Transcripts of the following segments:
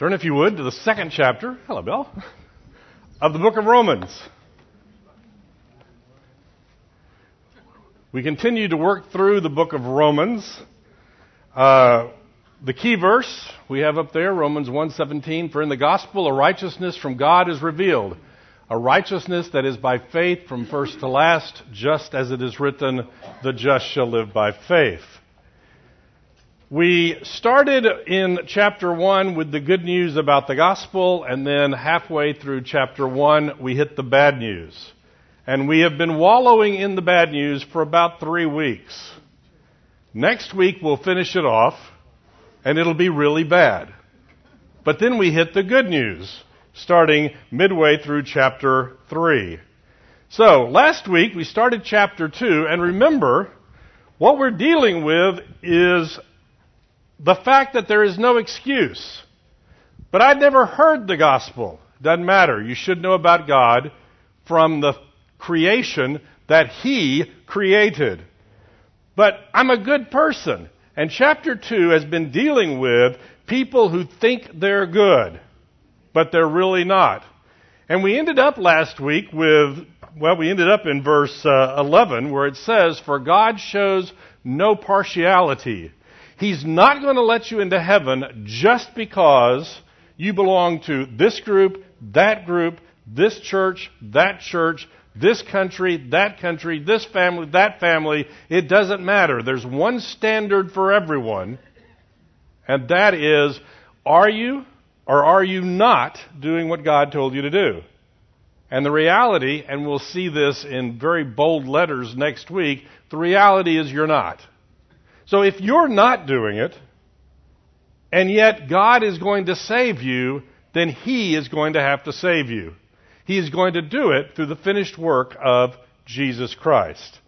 Turn, if you would, to the second chapter, hello, Bill, of the book of Romans. We continue to work through the book of Romans. Uh, the key verse we have up there, Romans 1:17, for in the gospel a righteousness from God is revealed, a righteousness that is by faith from first to last, just as it is written, the just shall live by faith. We started in chapter 1 with the good news about the gospel, and then halfway through chapter 1, we hit the bad news. And we have been wallowing in the bad news for about three weeks. Next week, we'll finish it off, and it'll be really bad. But then we hit the good news, starting midway through chapter 3. So, last week, we started chapter 2, and remember, what we're dealing with is the fact that there is no excuse. But I'd never heard the gospel. Doesn't matter. You should know about God from the creation that He created. But I'm a good person. And chapter 2 has been dealing with people who think they're good, but they're really not. And we ended up last week with, well, we ended up in verse uh, 11 where it says, For God shows no partiality. He's not going to let you into heaven just because you belong to this group, that group, this church, that church, this country, that country, this family, that family. It doesn't matter. There's one standard for everyone, and that is are you or are you not doing what God told you to do? And the reality, and we'll see this in very bold letters next week, the reality is you're not. So if you're not doing it, and yet God is going to save you, then He is going to have to save you. He is going to do it through the finished work of Jesus Christ.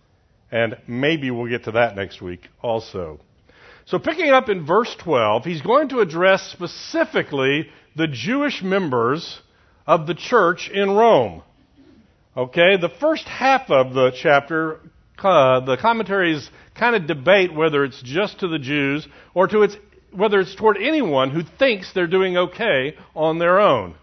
And maybe we'll get to that next week also. So picking up in verse 12, he's going to address specifically the Jewish members of the church in Rome. Okay, the first half of the chapter, uh, the commentaries kind of debate whether it's just to the Jews or to its, whether it's toward anyone who thinks they're doing okay on their own.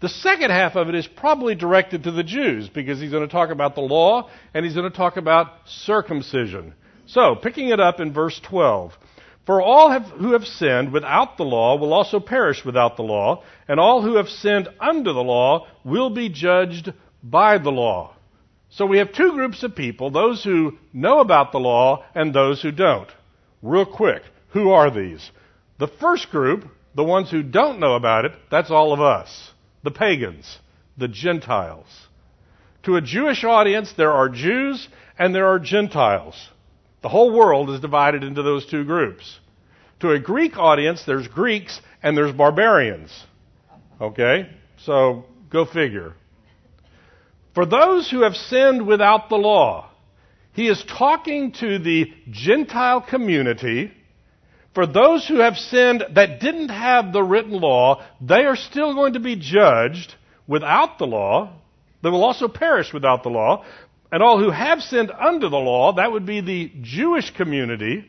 The second half of it is probably directed to the Jews because he's going to talk about the law and he's going to talk about circumcision. So, picking it up in verse 12. For all have, who have sinned without the law will also perish without the law, and all who have sinned under the law will be judged by the law. So we have two groups of people those who know about the law and those who don't. Real quick, who are these? The first group, the ones who don't know about it, that's all of us the pagans, the Gentiles. To a Jewish audience, there are Jews and there are Gentiles. The whole world is divided into those two groups. To a Greek audience, there's Greeks and there's barbarians. Okay? So, go figure. For those who have sinned without the law, he is talking to the Gentile community. For those who have sinned that didn't have the written law, they are still going to be judged without the law. They will also perish without the law. And all who have sinned under the law, that would be the Jewish community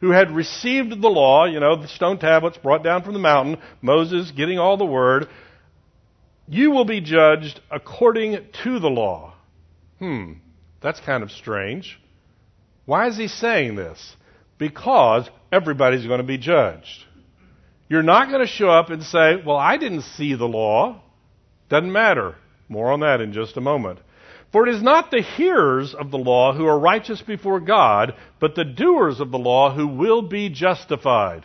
who had received the law, you know, the stone tablets brought down from the mountain, Moses getting all the word, you will be judged according to the law. Hmm, that's kind of strange. Why is he saying this? Because everybody's going to be judged. You're not going to show up and say, Well, I didn't see the law. Doesn't matter. More on that in just a moment. For it is not the hearers of the law who are righteous before God, but the doers of the law who will be justified.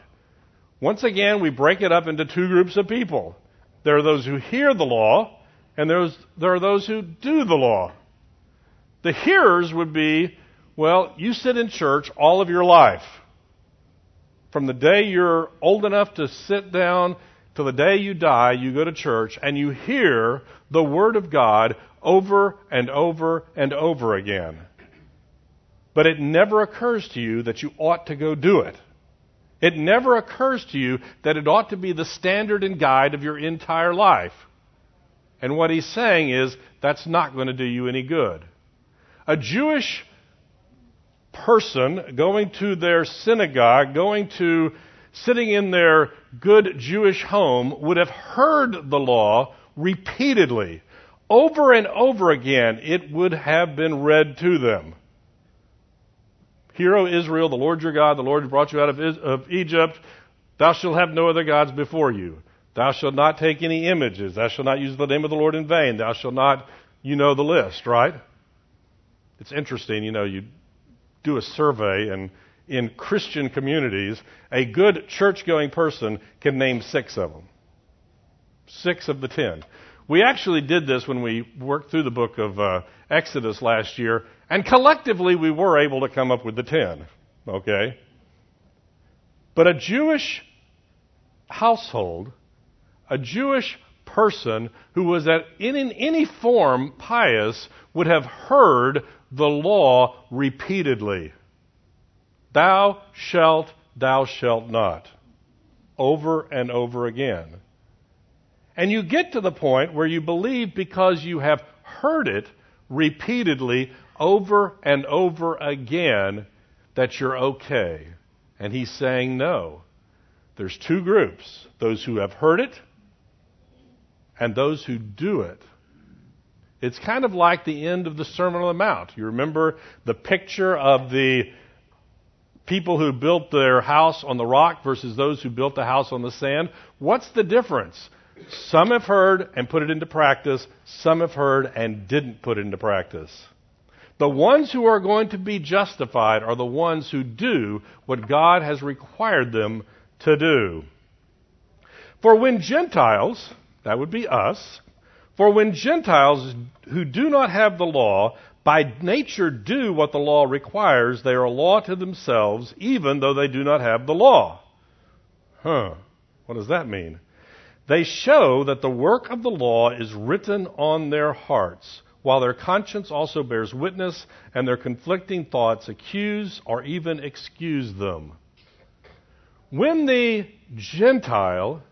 Once again, we break it up into two groups of people. There are those who hear the law, and there's, there are those who do the law. The hearers would be, well, you sit in church all of your life. From the day you're old enough to sit down to the day you die, you go to church and you hear the Word of God over and over and over again. But it never occurs to you that you ought to go do it. It never occurs to you that it ought to be the standard and guide of your entire life. And what he's saying is that's not going to do you any good. A Jewish person going to their synagogue, going to sitting in their good Jewish home, would have heard the law repeatedly. Over and over again, it would have been read to them. Hear, O Israel, the Lord your God, the Lord brought you out of, of Egypt. Thou shalt have no other gods before you. Thou shalt not take any images. Thou shalt not use the name of the Lord in vain. Thou shalt not, you know the list, right? It's interesting, you know, you do a survey and in Christian communities, a good church going person can name six of them. Six of the ten. We actually did this when we worked through the book of uh, Exodus last year, and collectively we were able to come up with the ten. Okay? But a Jewish household, a Jewish person who was at, in, in any form pious would have heard the law repeatedly. Thou shalt, thou shalt not. Over and over again. And you get to the point where you believe because you have heard it repeatedly over and over again that you're okay. And he's saying no. There's two groups those who have heard it and those who do it. It's kind of like the end of the Sermon on the Mount. You remember the picture of the people who built their house on the rock versus those who built the house on the sand? What's the difference? Some have heard and put it into practice, some have heard and didn't put it into practice. The ones who are going to be justified are the ones who do what God has required them to do. For when Gentiles, that would be us, for when Gentiles who do not have the law by nature do what the law requires, they are a law to themselves, even though they do not have the law. Huh. What does that mean? They show that the work of the law is written on their hearts, while their conscience also bears witness, and their conflicting thoughts accuse or even excuse them. When the Gentile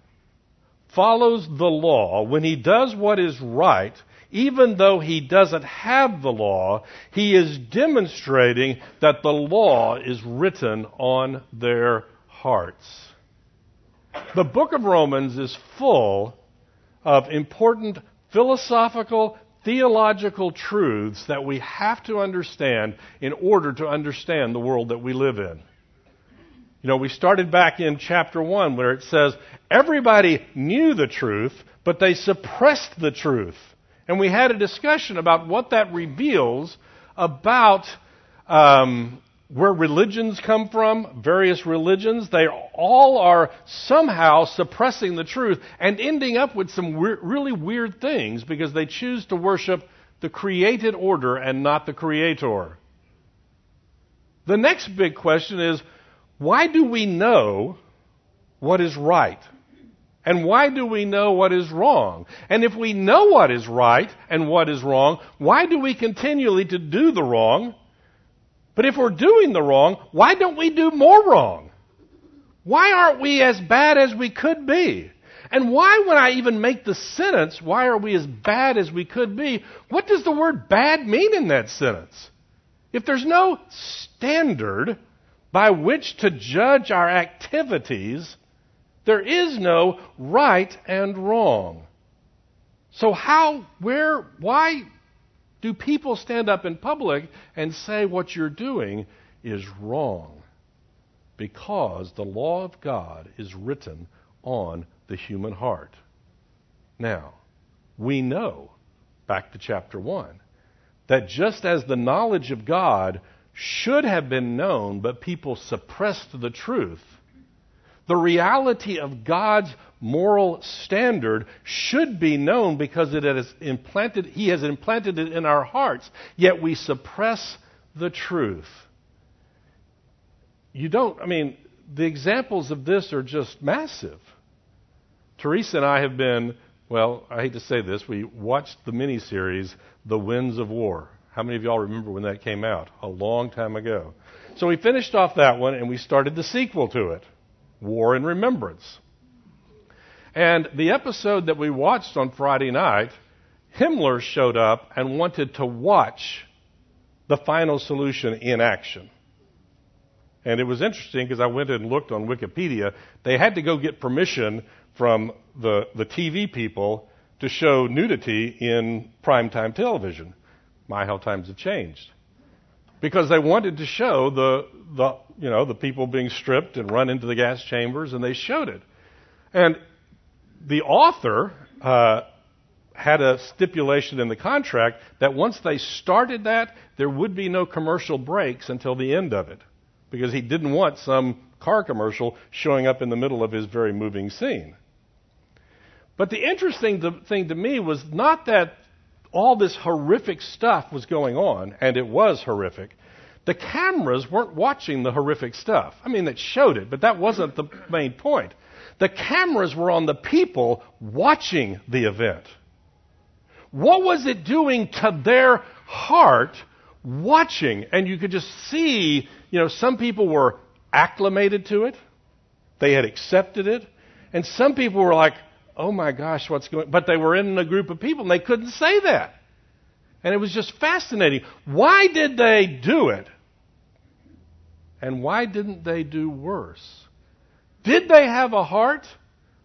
follows the law, when he does what is right, even though he doesn't have the law, he is demonstrating that the law is written on their hearts. The book of Romans is full of important philosophical, theological truths that we have to understand in order to understand the world that we live in. You know, we started back in chapter 1 where it says everybody knew the truth, but they suppressed the truth. And we had a discussion about what that reveals about um, where religions come from, various religions. They all are somehow suppressing the truth and ending up with some we- really weird things because they choose to worship the created order and not the creator. The next big question is why do we know what is right? And why do we know what is wrong? And if we know what is right and what is wrong, why do we continually to do the wrong? But if we're doing the wrong, why don't we do more wrong? Why aren't we as bad as we could be? And why, when I even make the sentence, why are we as bad as we could be? What does the word bad mean in that sentence? If there's no standard by which to judge our activities, there is no right and wrong. So how, where, why do people stand up in public and say what you're doing is wrong? Because the law of God is written on the human heart. Now, we know, back to chapter 1, that just as the knowledge of God should have been known, but people suppressed the truth, the reality of God's moral standard should be known because it has implanted, He has implanted it in our hearts, yet we suppress the truth. You don't, I mean, the examples of this are just massive. Teresa and I have been, well, I hate to say this, we watched the miniseries, The Winds of War. How many of y'all remember when that came out? A long time ago. So we finished off that one and we started the sequel to it. War and Remembrance. And the episode that we watched on Friday night, Himmler showed up and wanted to watch the final solution in action. And it was interesting because I went and looked on Wikipedia. They had to go get permission from the, the TV people to show nudity in primetime television. My, how times have changed. Because they wanted to show the, the, you know, the people being stripped and run into the gas chambers, and they showed it. And the author uh, had a stipulation in the contract that once they started that, there would be no commercial breaks until the end of it. Because he didn't want some car commercial showing up in the middle of his very moving scene. But the interesting thing to me was not that all this horrific stuff was going on, and it was horrific. The cameras weren't watching the horrific stuff. I mean, it showed it, but that wasn't the main point. The cameras were on the people watching the event. What was it doing to their heart watching? And you could just see, you know, some people were acclimated to it. They had accepted it. And some people were like, oh my gosh, what's going But they were in a group of people and they couldn't say that. And it was just fascinating. Why did they do it? And why didn't they do worse? Did they have a heart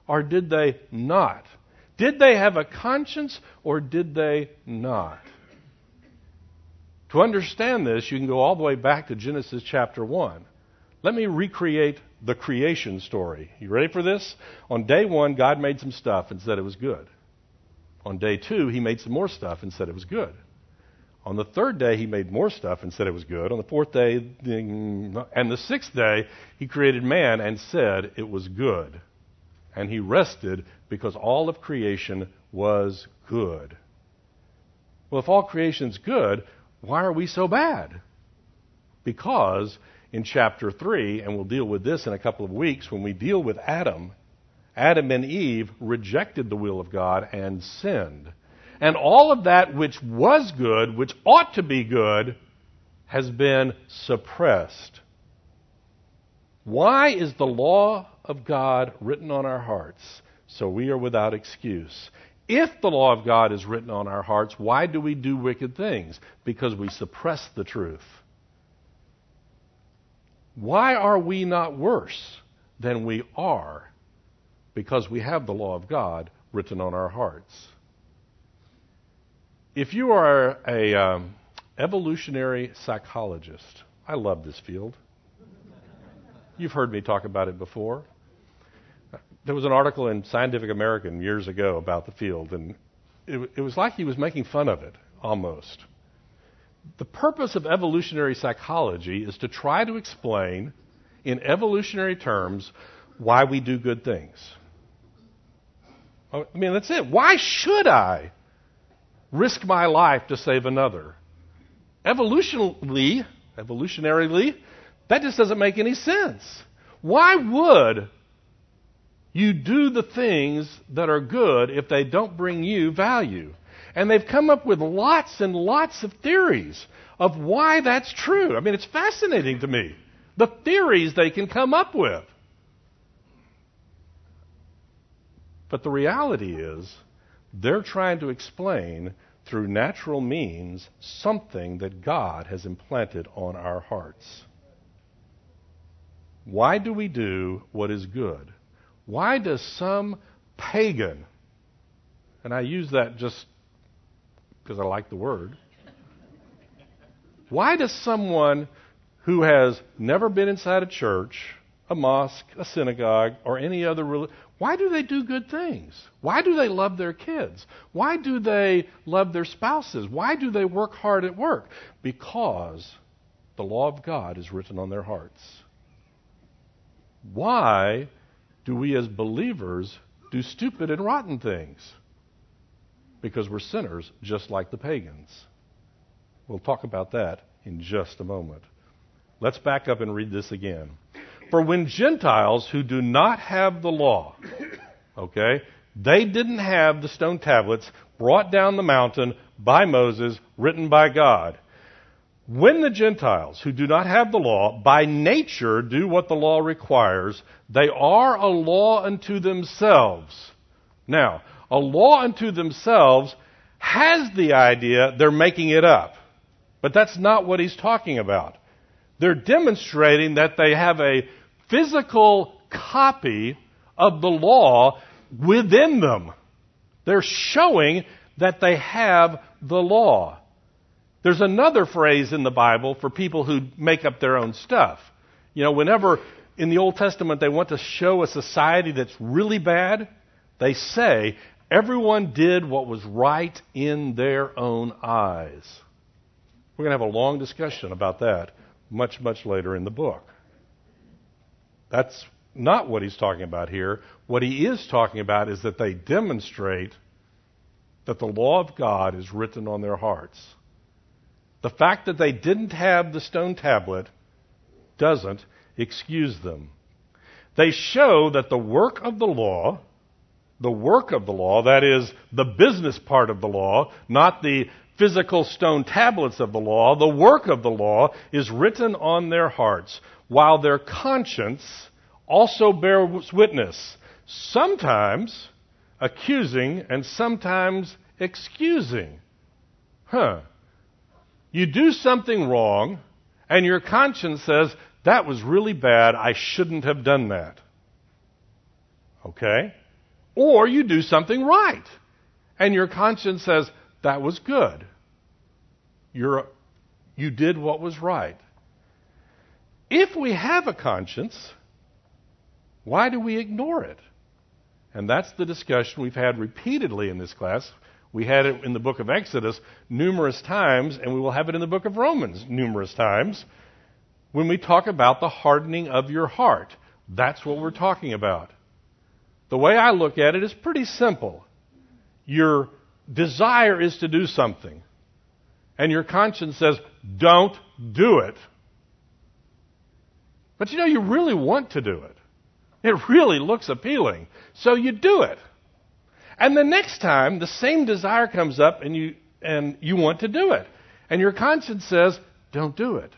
or did they not? Did they have a conscience or did they not? To understand this, you can go all the way back to Genesis chapter 1. Let me recreate the creation story. You ready for this? On day one, God made some stuff and said it was good. On day two, he made some more stuff and said it was good. On the third day, he made more stuff and said it was good. On the fourth day, and the sixth day, he created man and said it was good. And he rested because all of creation was good. Well, if all creation's good, why are we so bad? Because in chapter 3, and we'll deal with this in a couple of weeks when we deal with Adam, Adam and Eve rejected the will of God and sinned. And all of that which was good, which ought to be good, has been suppressed. Why is the law of God written on our hearts so we are without excuse? If the law of God is written on our hearts, why do we do wicked things? Because we suppress the truth. Why are we not worse than we are? Because we have the law of God written on our hearts. If you are a um, evolutionary psychologist, I love this field. You've heard me talk about it before. There was an article in Scientific American years ago about the field, and it, it was like he was making fun of it almost the purpose of evolutionary psychology is to try to explain, in evolutionary terms, why we do good things. I mean, that's it. Why should I risk my life to save another? Evolutionally, evolutionarily, that just doesn't make any sense. Why would you do the things that are good if they don't bring you value? And they've come up with lots and lots of theories of why that's true. I mean, it's fascinating to me. The theories they can come up with. But the reality is, they're trying to explain through natural means something that God has implanted on our hearts. Why do we do what is good? Why does some pagan, and I use that just because I like the word. Why does someone who has never been inside a church, a mosque, a synagogue, or any other religion, why do they do good things? Why do they love their kids? Why do they love their spouses? Why do they work hard at work? Because the law of God is written on their hearts. Why do we as believers do stupid and rotten things? because we're sinners just like the pagans. We'll talk about that in just a moment. Let's back up and read this again. For when Gentiles who do not have the law, okay, they didn't have the stone tablets brought down the mountain by Moses, written by God. When the Gentiles who do not have the law by nature do what the law requires, they are a law unto themselves. Now, a law unto themselves has the idea they're making it up. But that's not what he's talking about. They're demonstrating that they have a physical copy of the law within them. They're showing that they have the law. There's another phrase in the Bible for people who make up their own stuff. You know, whenever in the Old Testament they want to show a society that's really bad, they say everyone did what was right in their own eyes. We're going to have a long discussion about that much, much later in the book. That's not what he's talking about here. What he is talking about is that they demonstrate that the law of God is written on their hearts. The fact that they didn't have the stone tablet doesn't excuse them. They show that the work of the law, the work of the law, that is, the business part of the law, not the physical stone tablets of the law, the work of the law is written on their hearts, while their conscience also bears witness, sometimes accusing and sometimes excusing. Huh. You do something wrong, and your conscience says, that was really bad, I shouldn't have done that. Okay? Or you do something right, and your conscience says, that was good. You're, you did what was right. If we have a conscience, why do we ignore it? And that's the discussion we've had repeatedly in this class. We had it in the book of Exodus numerous times, and we will have it in the book of Romans numerous times when we talk about the hardening of your heart. That's what we're talking about. The way I look at it is pretty simple. Your desire is to do something, and your conscience says, don't do it. But you know, you really want to do it. It really looks appealing. So you do it. And the next time, the same desire comes up and you, and you want to do it. And your conscience says, don't do it.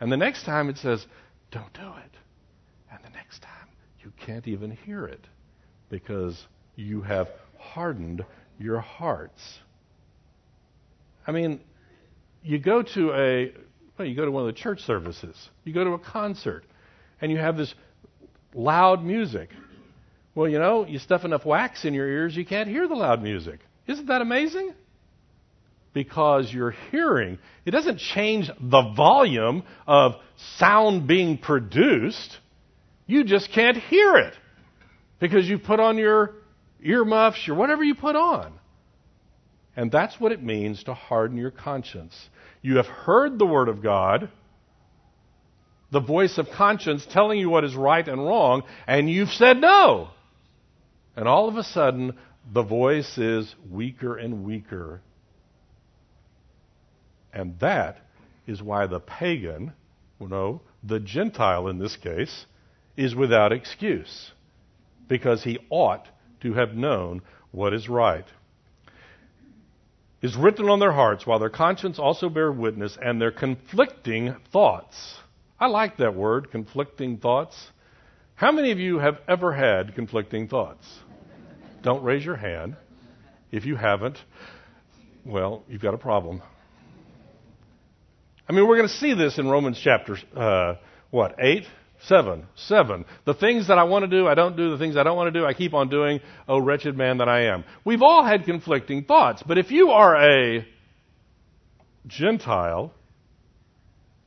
And the next time it says, don't do it. And the next time, you can't even hear it because you have hardened your hearts. I mean, you go to a, well, you go to one of the church services, you go to a concert, and you have this loud music. Well, you know, you stuff enough wax in your ears, you can't hear the loud music. Isn't that amazing? Because you're hearing. It doesn't change the volume of sound being produced. You just can't hear it because you put on your earmuffs or whatever you put on. And that's what it means to harden your conscience. You have heard the Word of God, the voice of conscience telling you what is right and wrong, and you've said no. And all of a sudden, the voice is weaker and weaker. And that is why the pagan, you know, the Gentile in this case, is without excuse. Because he ought to have known what is right. Is written on their hearts, while their conscience also bear witness, and their conflicting thoughts. I like that word, conflicting thoughts. How many of you have ever had conflicting thoughts? Don't raise your hand. If you haven't, well, you've got a problem. I mean, we're going to see this in Romans chapter, uh, what, 8? 7. 7. The things that I want to do, I don't do. The things I don't want to do, I keep on doing. Oh, wretched man that I am. We've all had conflicting thoughts. But if you are a Gentile,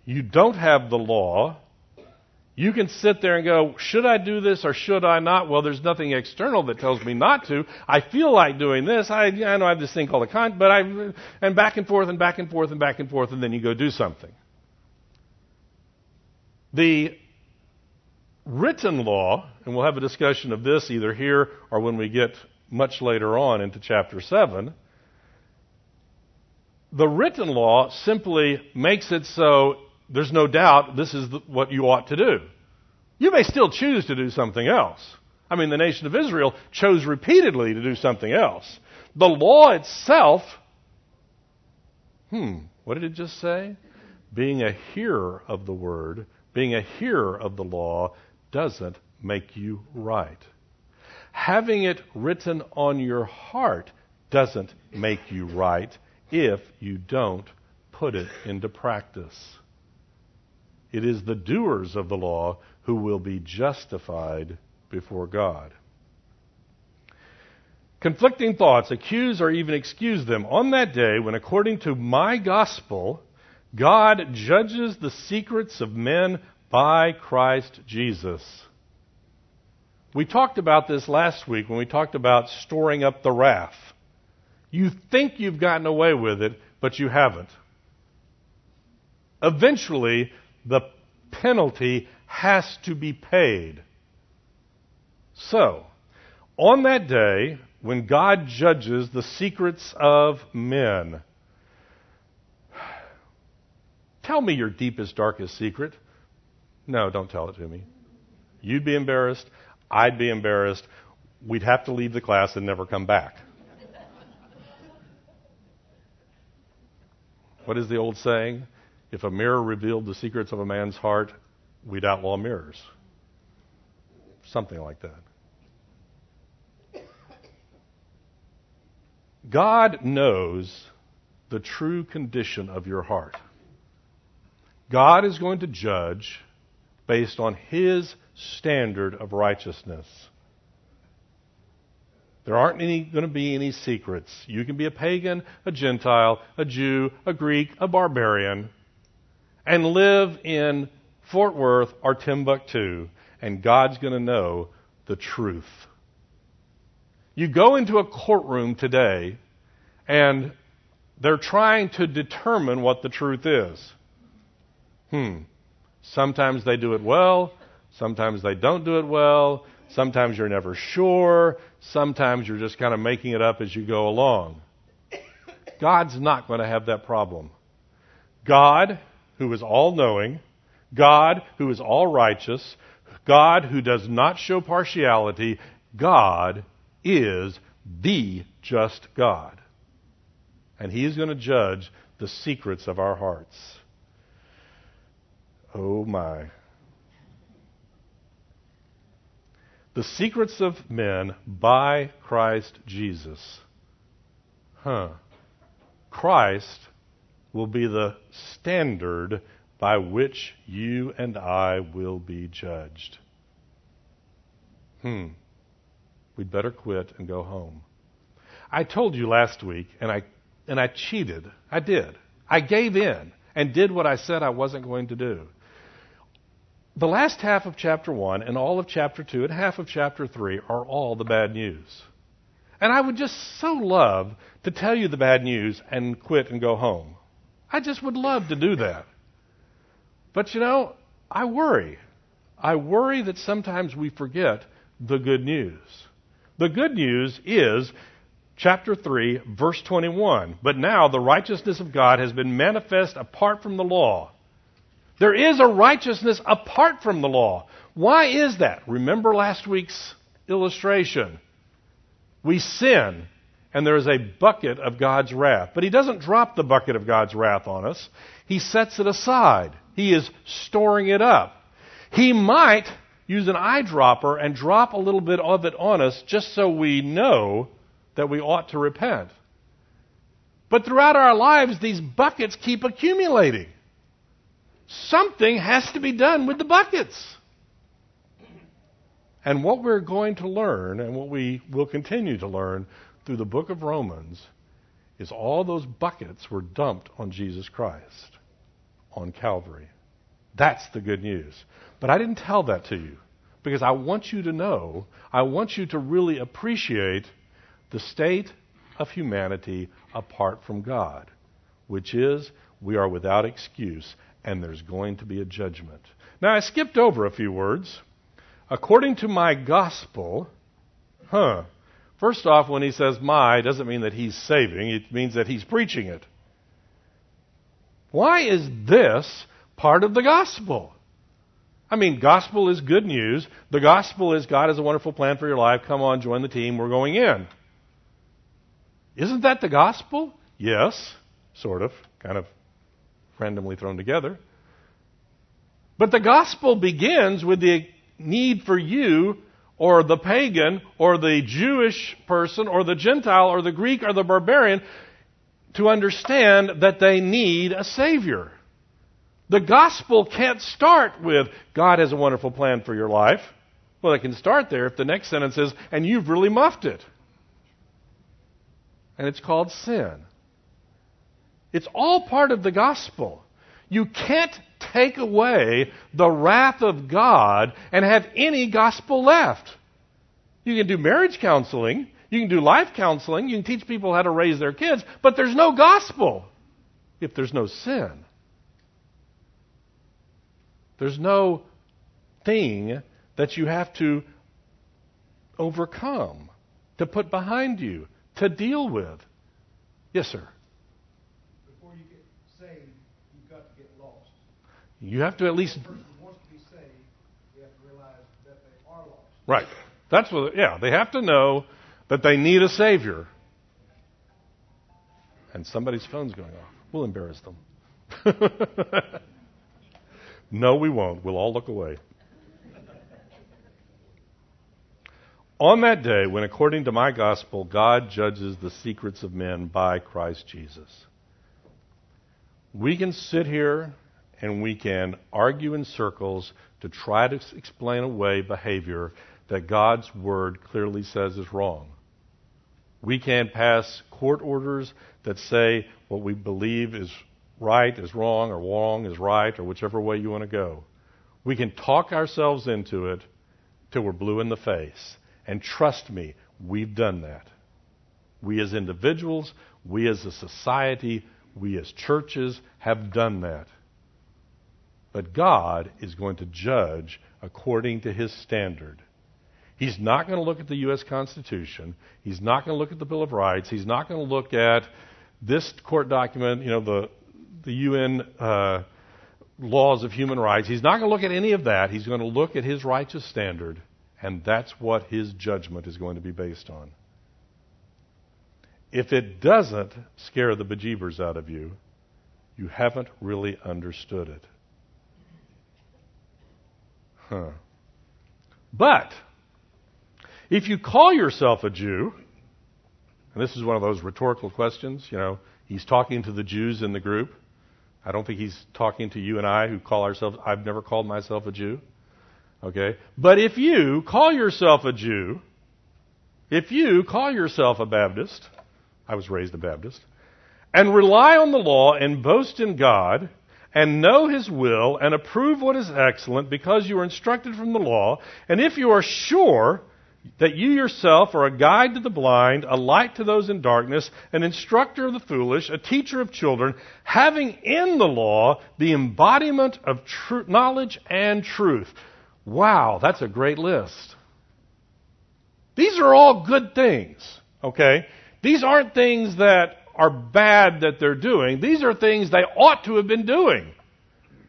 you don't have the law. You can sit there and go, should I do this or should I not? Well, there's nothing external that tells me not to. I feel like doing this. I, I know I have this thing called a con, but I, and back and forth and back and forth and back and forth, and then you go do something. The written law, and we'll have a discussion of this either here or when we get much later on into chapter 7, the written law simply makes it so there's no doubt this is what you ought to do. You may still choose to do something else. I mean, the nation of Israel chose repeatedly to do something else. The law itself, hmm, what did it just say? Being a hearer of the word, being a hearer of the law, doesn't make you right. Having it written on your heart doesn't make you right if you don't put it into practice. It is the doers of the law who will be justified before God. Conflicting thoughts accuse or even excuse them on that day when, according to my gospel, God judges the secrets of men by Christ Jesus. We talked about this last week when we talked about storing up the wrath. You think you've gotten away with it, but you haven't. Eventually, the penalty has to be paid. So, on that day, when God judges the secrets of men, tell me your deepest, darkest secret. No, don't tell it to me. You'd be embarrassed. I'd be embarrassed. We'd have to leave the class and never come back. What is the old saying? If a mirror revealed the secrets of a man's heart, we'd outlaw mirrors. Something like that. God knows the true condition of your heart. God is going to judge based on His standard of righteousness. There aren't any, going to be any secrets. You can be a pagan, a Gentile, a Jew, a Greek, a barbarian, and live in Fort Worth or Timbuktu, and God's going to know the truth. You go into a courtroom today, and they're trying to determine what the truth is. Hmm. Sometimes they do it well, sometimes they don't do it well, sometimes you're never sure, sometimes you're just kind of making it up as you go along. God's not going to have that problem. God, who is all knowing, God, who is all righteous, God, who does not show partiality, God is the just God. And He is going to judge the secrets of our hearts. Oh my. The secrets of men by Christ Jesus. Huh. Christ will be the standard by which you and I will be judged. Hmm. We'd better quit and go home. I told you last week, and I, and I cheated. I did. I gave in and did what I said I wasn't going to do the last half of chapter 1 and all of chapter 2 and half of chapter 3 are all the bad news. And I would just so love to tell you the bad news and quit and go home. I just would love to do that. But you know, I worry. I worry that sometimes we forget the good news. The good news is chapter 3, verse 21. But now the righteousness of God has been manifest apart from the law there is a righteousness apart from the law. Why is that? Remember last week's illustration. We sin, and there is a bucket of God's wrath. But He doesn't drop the bucket of God's wrath on us, He sets it aside. He is storing it up. He might use an eyedropper and drop a little bit of it on us just so we know that we ought to repent. But throughout our lives, these buckets keep accumulating. Something has to be done with the buckets. And what we're going to learn, and what we will continue to learn through the book of Romans, is all those buckets were dumped on Jesus Christ on Calvary. That's the good news. But I didn't tell that to you because I want you to know, I want you to really appreciate the state of humanity apart from God, which is we are without excuse and there's going to be a judgment. Now, I skipped over a few words. According to my gospel, huh. First off, when he says my, doesn't mean that he's saving, it means that he's preaching it. Why is this part of the gospel? I mean, gospel is good news. The gospel is God has a wonderful plan for your life. Come on, join the team. We're going in. Isn't that the gospel? Yes, sort of, kind of randomly thrown together. But the gospel begins with the need for you or the pagan or the Jewish person or the Gentile or the Greek or the barbarian to understand that they need a Savior. The gospel can't start with God has a wonderful plan for your life. Well, it can start there if the next sentence is, and you've really muffed it. And it's called sin. It's all part of the gospel. You can't take away the wrath of God and have any gospel left. You can do marriage counseling, you can do life counseling, you can teach people how to raise their kids, but there's no gospel if there's no sin. There's no thing that you have to overcome, to put behind you, to deal with. Yes, sir. Before you get saved, you've got to get lost. You have to at least. The person who wants to be saved, they have to realize that they are lost. Right. That's what, yeah, they have to know that they need a Savior. And somebody's phone's going off. We'll embarrass them. no, we won't. We'll all look away. On that day, when according to my gospel, God judges the secrets of men by Christ Jesus, we can sit here and we can argue in circles to try to explain away behavior that God's Word clearly says is wrong. We can pass court orders that say what we believe is right is wrong or wrong is right or whichever way you want to go. We can talk ourselves into it till we're blue in the face. And trust me, we've done that. We as individuals, we as a society, we as churches have done that. But God is going to judge according to His standard. He's not going to look at the U.S. Constitution. He's not going to look at the Bill of Rights. He's not going to look at this court document, you know, the, the UN uh, laws of human rights. He's not going to look at any of that. He's going to look at his righteous standard, and that's what his judgment is going to be based on. If it doesn't scare the bejeebers out of you, you haven't really understood it. Huh. But if you call yourself a Jew, and this is one of those rhetorical questions, you know, he's talking to the Jews in the group. I don't think he's talking to you and I who call ourselves, I've never called myself a Jew. Okay? But if you call yourself a Jew, if you call yourself a Baptist, I was raised a Baptist, and rely on the law and boast in God, and know His will and approve what is excellent because you are instructed from the law, and if you are sure that you yourself are a guide to the blind, a light to those in darkness, an instructor of the foolish, a teacher of children, having in the law the embodiment of tr- knowledge and truth. Wow, that's a great list. These are all good things, okay? These aren't things that are bad that they're doing. These are things they ought to have been doing.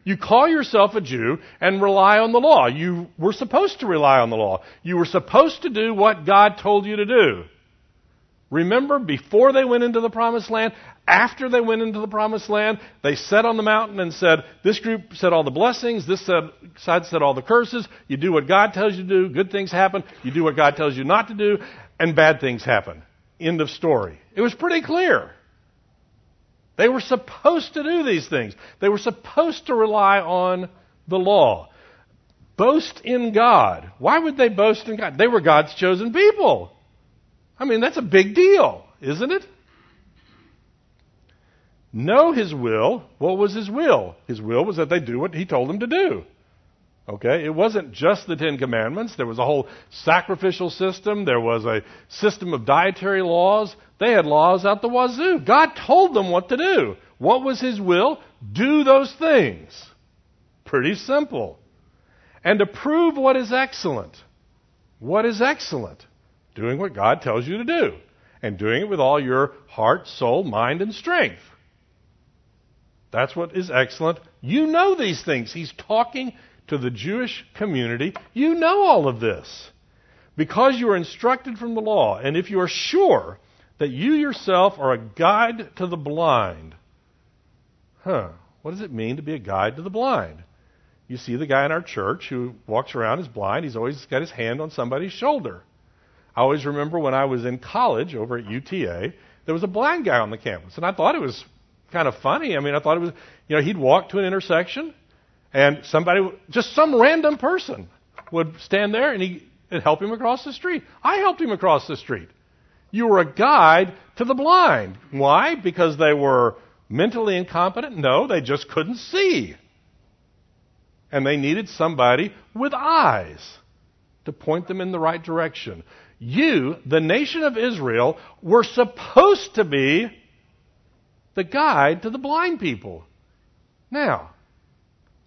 You call yourself a Jew and rely on the law. You were supposed to rely on the law. You were supposed to do what God told you to do. Remember, before they went into the promised land, after they went into the promised land, they sat on the mountain and said, This group said all the blessings, this side said all the curses. You do what God tells you to do, good things happen. You do what God tells you not to do, and bad things happen. End of story. It was pretty clear. They were supposed to do these things. They were supposed to rely on the law. Boast in God. Why would they boast in God? They were God's chosen people. I mean, that's a big deal, isn't it? Know His will. What was His will? His will was that they do what He told them to do. Okay? It wasn't just the Ten Commandments. There was a whole sacrificial system. There was a system of dietary laws. They had laws out the wazoo. God told them what to do. What was His will? Do those things. Pretty simple. And to prove what is excellent. What is excellent? Doing what God tells you to do. And doing it with all your heart, soul, mind, and strength. That's what is excellent. You know these things. He's talking to the Jewish community, you know all of this. Because you are instructed from the law, and if you are sure that you yourself are a guide to the blind, huh, what does it mean to be a guide to the blind? You see the guy in our church who walks around is blind, he's always got his hand on somebody's shoulder. I always remember when I was in college over at UTA, there was a blind guy on the campus, and I thought it was kind of funny. I mean, I thought it was, you know, he'd walk to an intersection and somebody, just some random person would stand there and he and help him across the street. I helped him across the street. You were a guide to the blind. Why? Because they were mentally incompetent? No, they just couldn't see. And they needed somebody with eyes to point them in the right direction. You, the nation of Israel, were supposed to be the guide to the blind people. Now,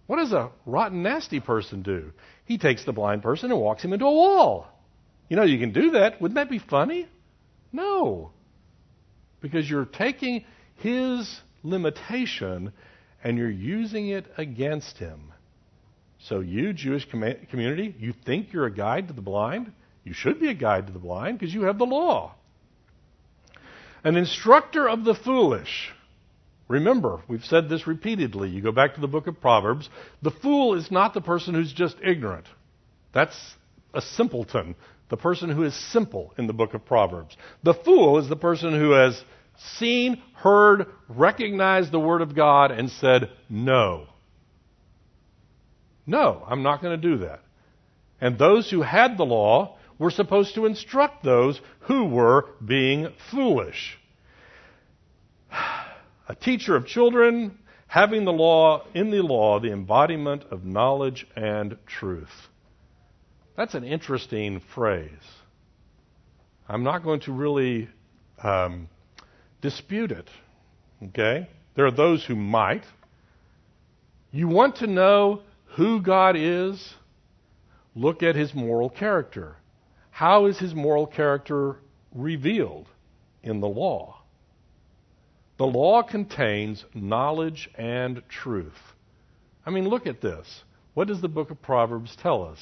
what does a rotten, nasty person do? He takes the blind person and walks him into a wall. You know, you can do that. Wouldn't that be funny? No. Because you're taking his limitation and you're using it against him. So, you, Jewish com- community, you think you're a guide to the blind? You should be a guide to the blind because you have the law. An instructor of the foolish. Remember, we've said this repeatedly. You go back to the book of Proverbs. The fool is not the person who's just ignorant. That's a simpleton, the person who is simple in the book of Proverbs. The fool is the person who has seen, heard, recognized the Word of God, and said, No. No, I'm not going to do that. And those who had the law were supposed to instruct those who were being foolish. A teacher of children, having the law, in the law, the embodiment of knowledge and truth. That's an interesting phrase. I'm not going to really um, dispute it. Okay? There are those who might. You want to know who God is? Look at his moral character. How is his moral character revealed in the law? The law contains knowledge and truth. I mean, look at this. What does the book of Proverbs tell us?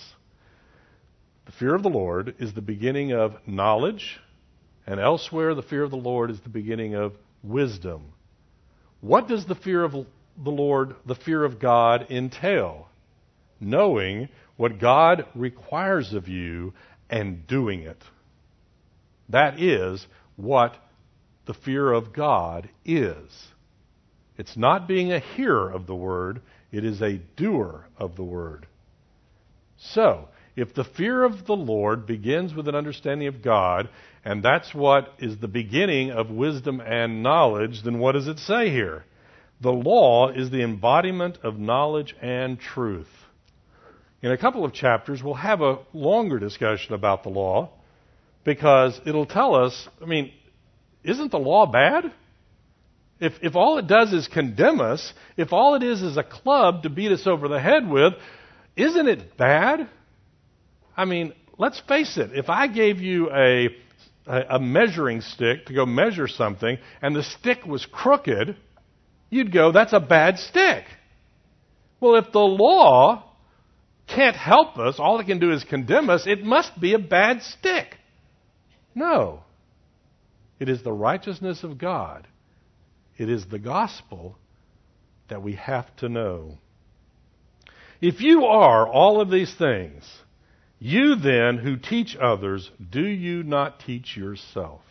The fear of the Lord is the beginning of knowledge, and elsewhere, the fear of the Lord is the beginning of wisdom. What does the fear of the Lord, the fear of God, entail? Knowing what God requires of you and doing it. That is what the fear of God is. It's not being a hearer of the word, it is a doer of the word. So, if the fear of the Lord begins with an understanding of God, and that's what is the beginning of wisdom and knowledge, then what does it say here? The law is the embodiment of knowledge and truth. In a couple of chapters, we'll have a longer discussion about the law because it'll tell us, I mean, isn't the law bad? If, if all it does is condemn us, if all it is is a club to beat us over the head with, isn't it bad? I mean, let's face it. If I gave you a, a, a measuring stick to go measure something and the stick was crooked, you'd go, that's a bad stick. Well, if the law can't help us, all it can do is condemn us, it must be a bad stick. No. It is the righteousness of God. It is the gospel that we have to know. If you are all of these things, you then who teach others, do you not teach yourself?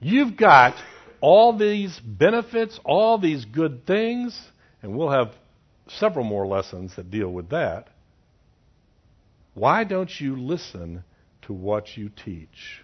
You've got all these benefits, all these good things, and we'll have several more lessons that deal with that. Why don't you listen to what you teach?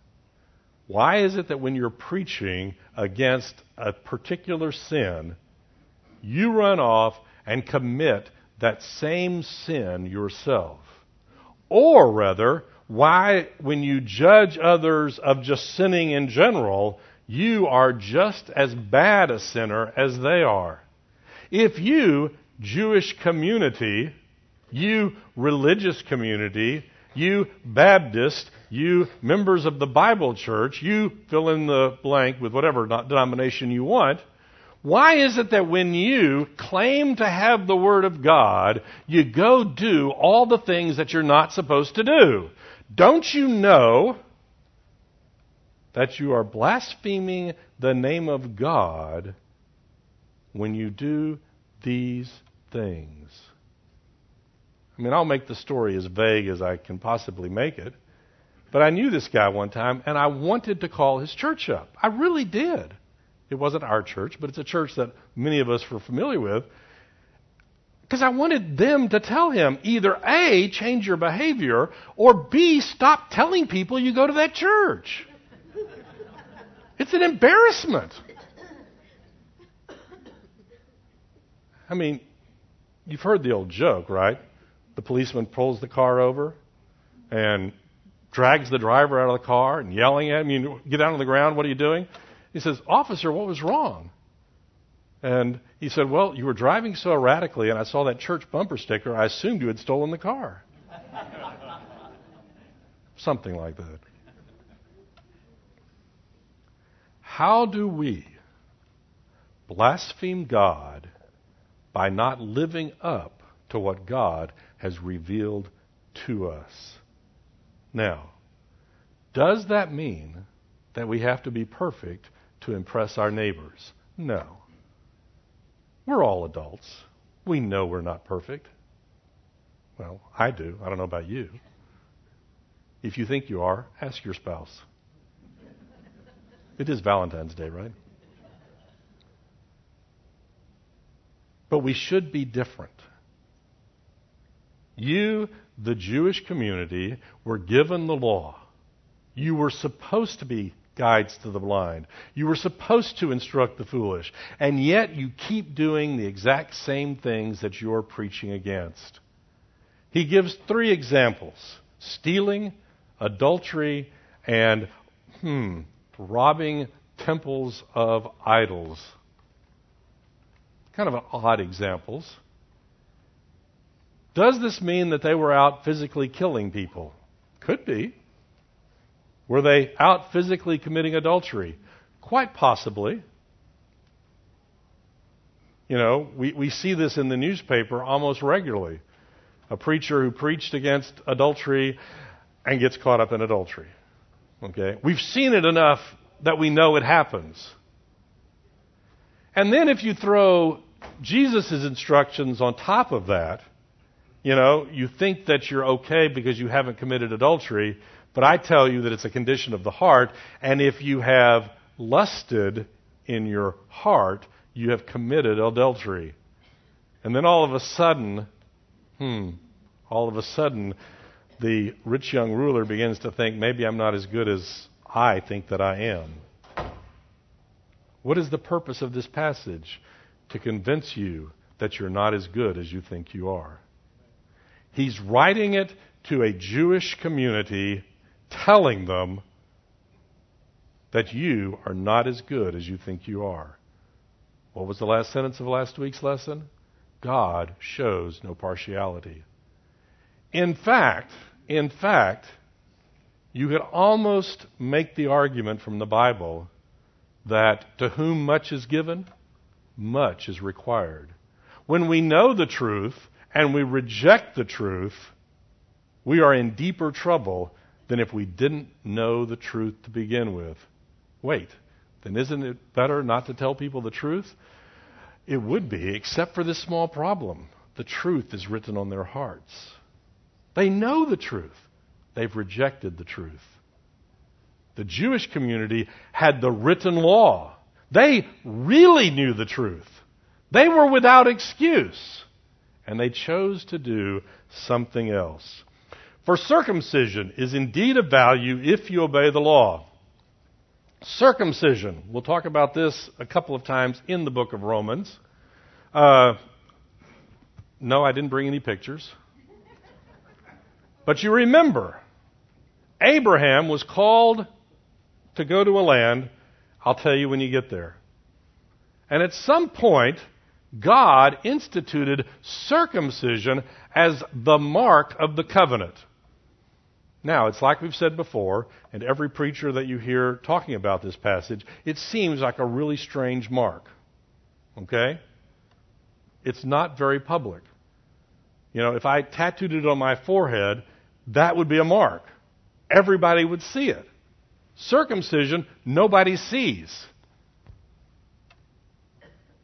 Why is it that when you're preaching against a particular sin, you run off and commit that same sin yourself? Or rather, why, when you judge others of just sinning in general, you are just as bad a sinner as they are? If you, Jewish community, you religious community, you Baptists, you members of the Bible church, you fill in the blank with whatever denomination you want. Why is it that when you claim to have the Word of God, you go do all the things that you're not supposed to do? Don't you know that you are blaspheming the name of God when you do these things? I mean, I'll make the story as vague as I can possibly make it. But I knew this guy one time, and I wanted to call his church up. I really did. It wasn't our church, but it's a church that many of us were familiar with. Because I wanted them to tell him either A, change your behavior, or B, stop telling people you go to that church. It's an embarrassment. I mean, you've heard the old joke, right? The policeman pulls the car over and drags the driver out of the car and yelling at him, you get down on the ground, what are you doing? He says, Officer, what was wrong? And he said, Well, you were driving so erratically, and I saw that church bumper sticker. I assumed you had stolen the car. Something like that. How do we blaspheme God by not living up to what God has revealed to us? Now, does that mean that we have to be perfect to impress our neighbors. No. We're all adults. We know we're not perfect. Well, I do. I don't know about you. If you think you are, ask your spouse. It is Valentine's Day, right? But we should be different. You, the Jewish community, were given the law. You were supposed to be guides to the blind. You were supposed to instruct the foolish, and yet you keep doing the exact same things that you're preaching against. He gives three examples stealing, adultery, and, hmm, robbing temples of idols. Kind of odd examples. Does this mean that they were out physically killing people? Could be. Were they out physically committing adultery? Quite possibly. You know, we, we see this in the newspaper almost regularly. A preacher who preached against adultery and gets caught up in adultery. Okay? We've seen it enough that we know it happens. And then if you throw Jesus' instructions on top of that, you know, you think that you're okay because you haven't committed adultery, but I tell you that it's a condition of the heart, and if you have lusted in your heart, you have committed adultery. And then all of a sudden, hmm, all of a sudden, the rich young ruler begins to think, maybe I'm not as good as I think that I am. What is the purpose of this passage? To convince you that you're not as good as you think you are. He's writing it to a Jewish community telling them that you are not as good as you think you are. What was the last sentence of last week's lesson? God shows no partiality. In fact, in fact, you could almost make the argument from the Bible that to whom much is given, much is required. When we know the truth and we reject the truth, we are in deeper trouble than if we didn't know the truth to begin with. Wait, then isn't it better not to tell people the truth? It would be, except for this small problem. The truth is written on their hearts. They know the truth. They've rejected the truth. The Jewish community had the written law. They really knew the truth. They were without excuse. And they chose to do something else. For circumcision is indeed of value if you obey the law. Circumcision, we'll talk about this a couple of times in the book of Romans. Uh, no, I didn't bring any pictures. But you remember, Abraham was called to go to a land. I'll tell you when you get there. And at some point, God instituted circumcision as the mark of the covenant. Now, it's like we've said before, and every preacher that you hear talking about this passage, it seems like a really strange mark. Okay? It's not very public. You know, if I tattooed it on my forehead, that would be a mark. Everybody would see it. Circumcision, nobody sees.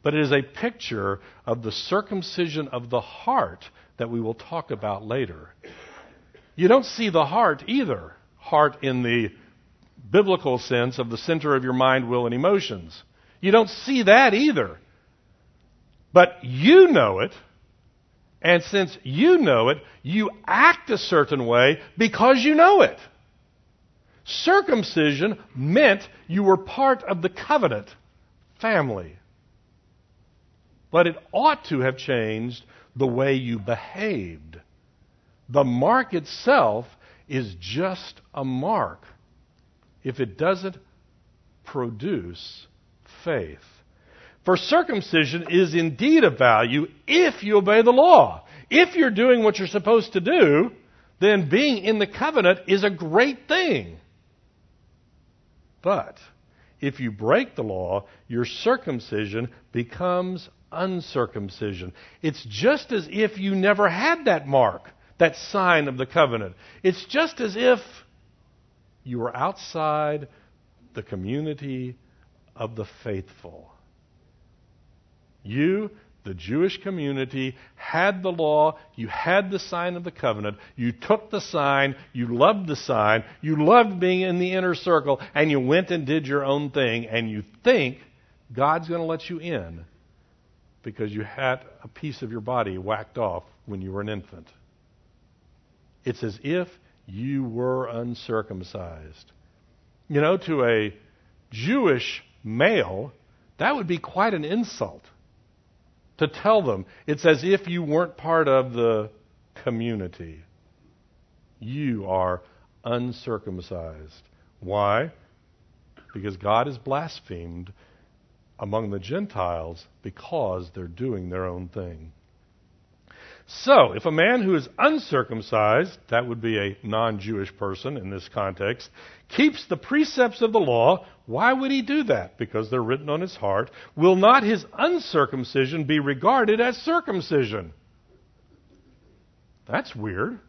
But it is a picture of the circumcision of the heart that we will talk about later. You don't see the heart either. Heart in the biblical sense of the center of your mind, will, and emotions. You don't see that either. But you know it. And since you know it, you act a certain way because you know it. Circumcision meant you were part of the covenant family. But it ought to have changed the way you behaved. The mark itself is just a mark if it doesn't produce faith. For circumcision is indeed of value if you obey the law. If you're doing what you're supposed to do, then being in the covenant is a great thing. But if you break the law, your circumcision becomes uncircumcision. It's just as if you never had that mark, that sign of the covenant. It's just as if you were outside the community of the faithful. You, the Jewish community, had the law, you had the sign of the covenant, you took the sign, you loved the sign, you loved being in the inner circle, and you went and did your own thing, and you think God's going to let you in because you had a piece of your body whacked off when you were an infant. It's as if you were uncircumcised. You know, to a Jewish male, that would be quite an insult to tell them. It's as if you weren't part of the community. You are uncircumcised. Why? Because God is blasphemed among the Gentiles because they're doing their own thing. So, if a man who is uncircumcised, that would be a non Jewish person in this context, keeps the precepts of the law, why would he do that? Because they're written on his heart. Will not his uncircumcision be regarded as circumcision? That's weird.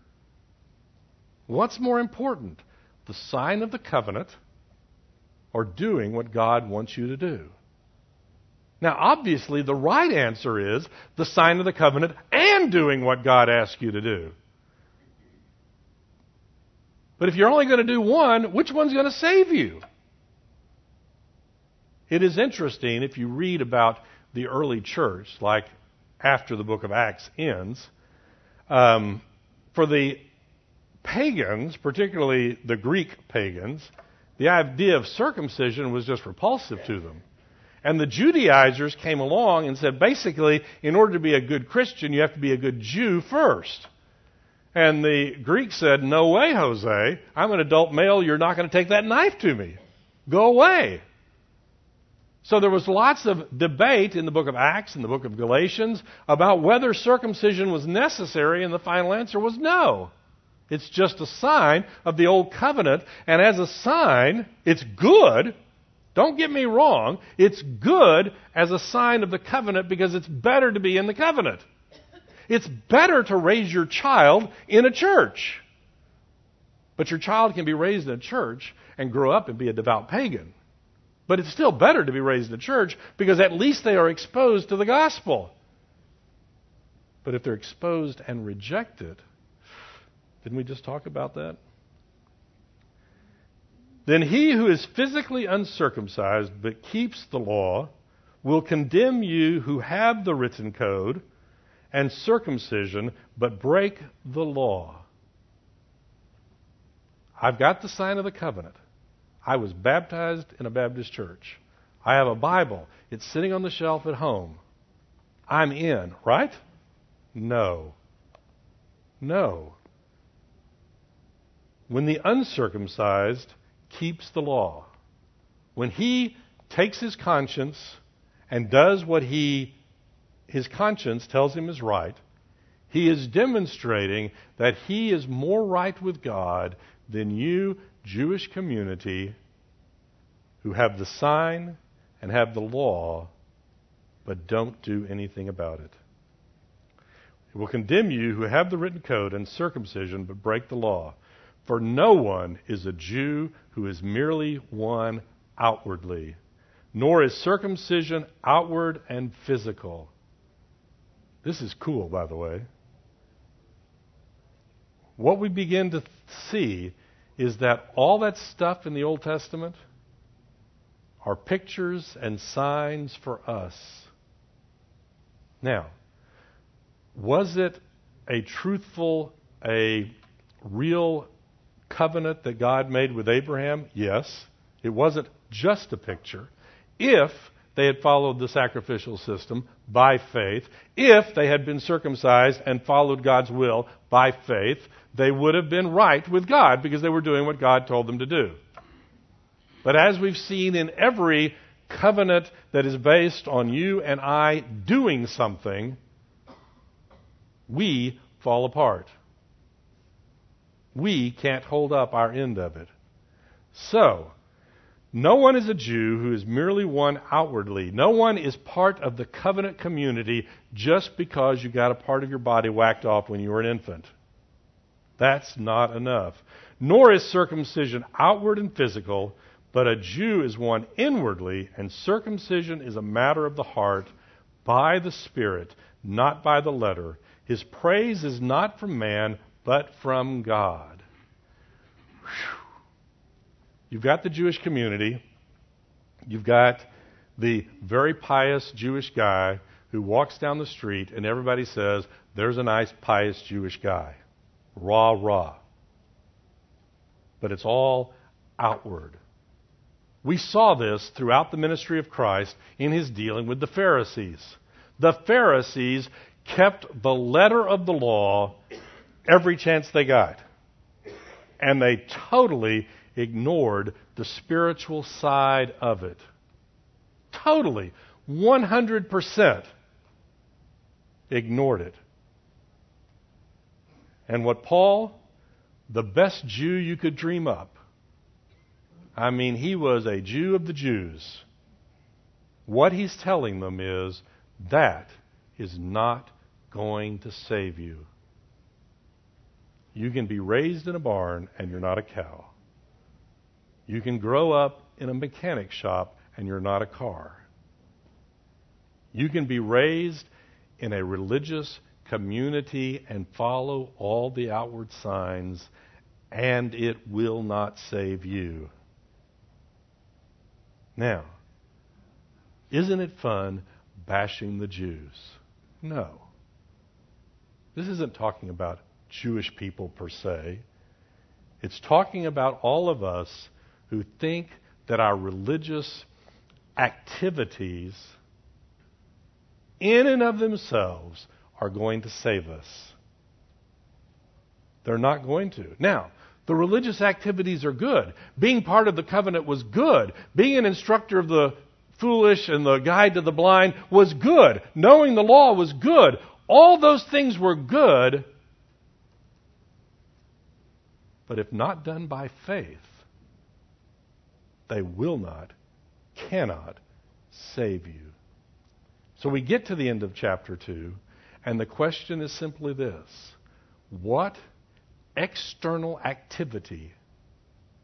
What's more important, the sign of the covenant or doing what God wants you to do? Now, obviously, the right answer is the sign of the covenant and doing what God asks you to do. But if you're only going to do one, which one's going to save you? It is interesting if you read about the early church, like after the book of Acts ends, um, for the pagans, particularly the Greek pagans, the idea of circumcision was just repulsive to them. And the Judaizers came along and said, basically, in order to be a good Christian, you have to be a good Jew first. And the Greek said, No way, Jose. I'm an adult male. You're not going to take that knife to me. Go away. So there was lots of debate in the book of Acts and the book of Galatians about whether circumcision was necessary, and the final answer was no. It's just a sign of the old covenant, and as a sign, it's good don't get me wrong, it's good as a sign of the covenant because it's better to be in the covenant. It's better to raise your child in a church. But your child can be raised in a church and grow up and be a devout pagan. But it's still better to be raised in a church because at least they are exposed to the gospel. But if they're exposed and reject it, didn't we just talk about that? Then he who is physically uncircumcised but keeps the law will condemn you who have the written code and circumcision but break the law. I've got the sign of the covenant. I was baptized in a Baptist church. I have a Bible. It's sitting on the shelf at home. I'm in, right? No. No. When the uncircumcised keeps the law, when he takes his conscience and does what he his conscience tells him is right, He is demonstrating that he is more right with God than you, Jewish community, who have the sign and have the law, but don't do anything about it. It will condemn you who have the written code and circumcision, but break the law. For no one is a Jew who is merely one outwardly, nor is circumcision outward and physical. This is cool, by the way. What we begin to see is that all that stuff in the Old Testament are pictures and signs for us. Now, was it a truthful, a real covenant that God made with Abraham? Yes. It wasn't just a picture. If they had followed the sacrificial system by faith, if they had been circumcised and followed God's will by faith, they would have been right with God because they were doing what God told them to do. But as we've seen in every covenant that is based on you and I doing something, we fall apart. We can't hold up our end of it. So, no one is a Jew who is merely one outwardly. No one is part of the covenant community just because you got a part of your body whacked off when you were an infant. That's not enough. Nor is circumcision outward and physical, but a Jew is one inwardly, and circumcision is a matter of the heart by the Spirit, not by the letter. His praise is not from man, but from God. Whew. You've got the Jewish community. You've got the very pious Jewish guy who walks down the street and everybody says, There's a nice, pious Jewish guy. Rah, rah. But it's all outward. We saw this throughout the ministry of Christ in his dealing with the Pharisees. The Pharisees kept the letter of the law every chance they got. And they totally ignored the spiritual side of it. Totally. 100% ignored it. And what Paul, the best Jew you could dream up, I mean, he was a Jew of the Jews. What he's telling them is that is not going to save you. You can be raised in a barn and you're not a cow. You can grow up in a mechanic shop and you're not a car. You can be raised in a religious community and follow all the outward signs, and it will not save you. Now, isn't it fun bashing the Jews? No. This isn't talking about Jewish people per se. It's talking about all of us who think that our religious activities, in and of themselves, are going to save us. They're not going to. Now, the religious activities are good. Being part of the covenant was good. Being an instructor of the foolish and the guide to the blind was good. Knowing the law was good. All those things were good. But if not done by faith, they will not, cannot save you. So we get to the end of chapter 2, and the question is simply this What external activity,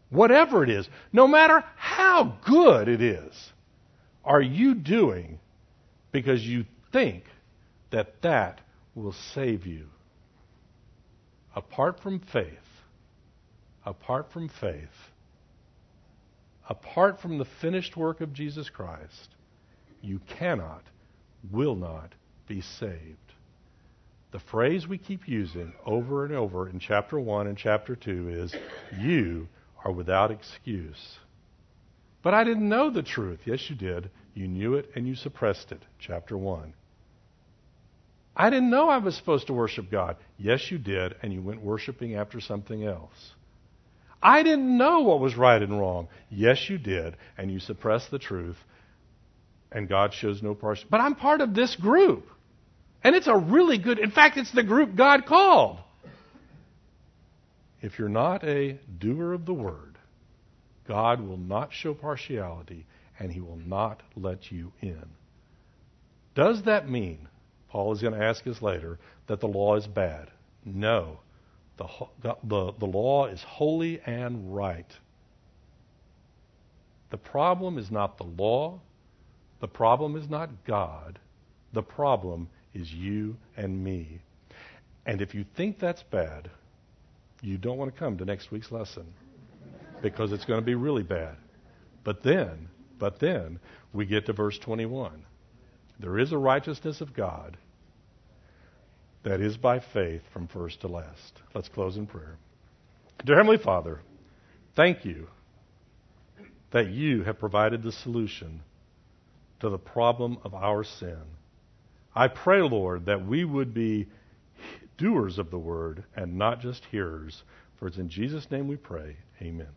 whatever it is, no matter how good it is, are you doing because you think that that will save you? Apart from faith, apart from faith, apart from the finished work of Jesus Christ, you cannot, will not be saved. The phrase we keep using over and over in chapter 1 and chapter 2 is, You are without excuse. But I didn't know the truth. Yes, you did. You knew it and you suppressed it. Chapter 1. I didn't know I was supposed to worship God. Yes, you did, and you went worshiping after something else. I didn't know what was right and wrong. Yes, you did, and you suppressed the truth, and God shows no partiality. But I'm part of this group. And it's a really good, in fact, it's the group God called. If you're not a doer of the word, God will not show partiality and he will not let you in. Does that mean, Paul is going to ask us later, that the law is bad? No. The, the, the law is holy and right. The problem is not the law. The problem is not God. The problem is you and me. And if you think that's bad, you don't want to come to next week's lesson because it's going to be really bad. But then, but then we get to verse 21. There is a righteousness of God that is by faith from first to last. Let's close in prayer. Dear Heavenly Father, thank you that you have provided the solution to the problem of our sin. I pray, Lord, that we would be doers of the word and not just hearers. For it's in Jesus' name we pray. Amen.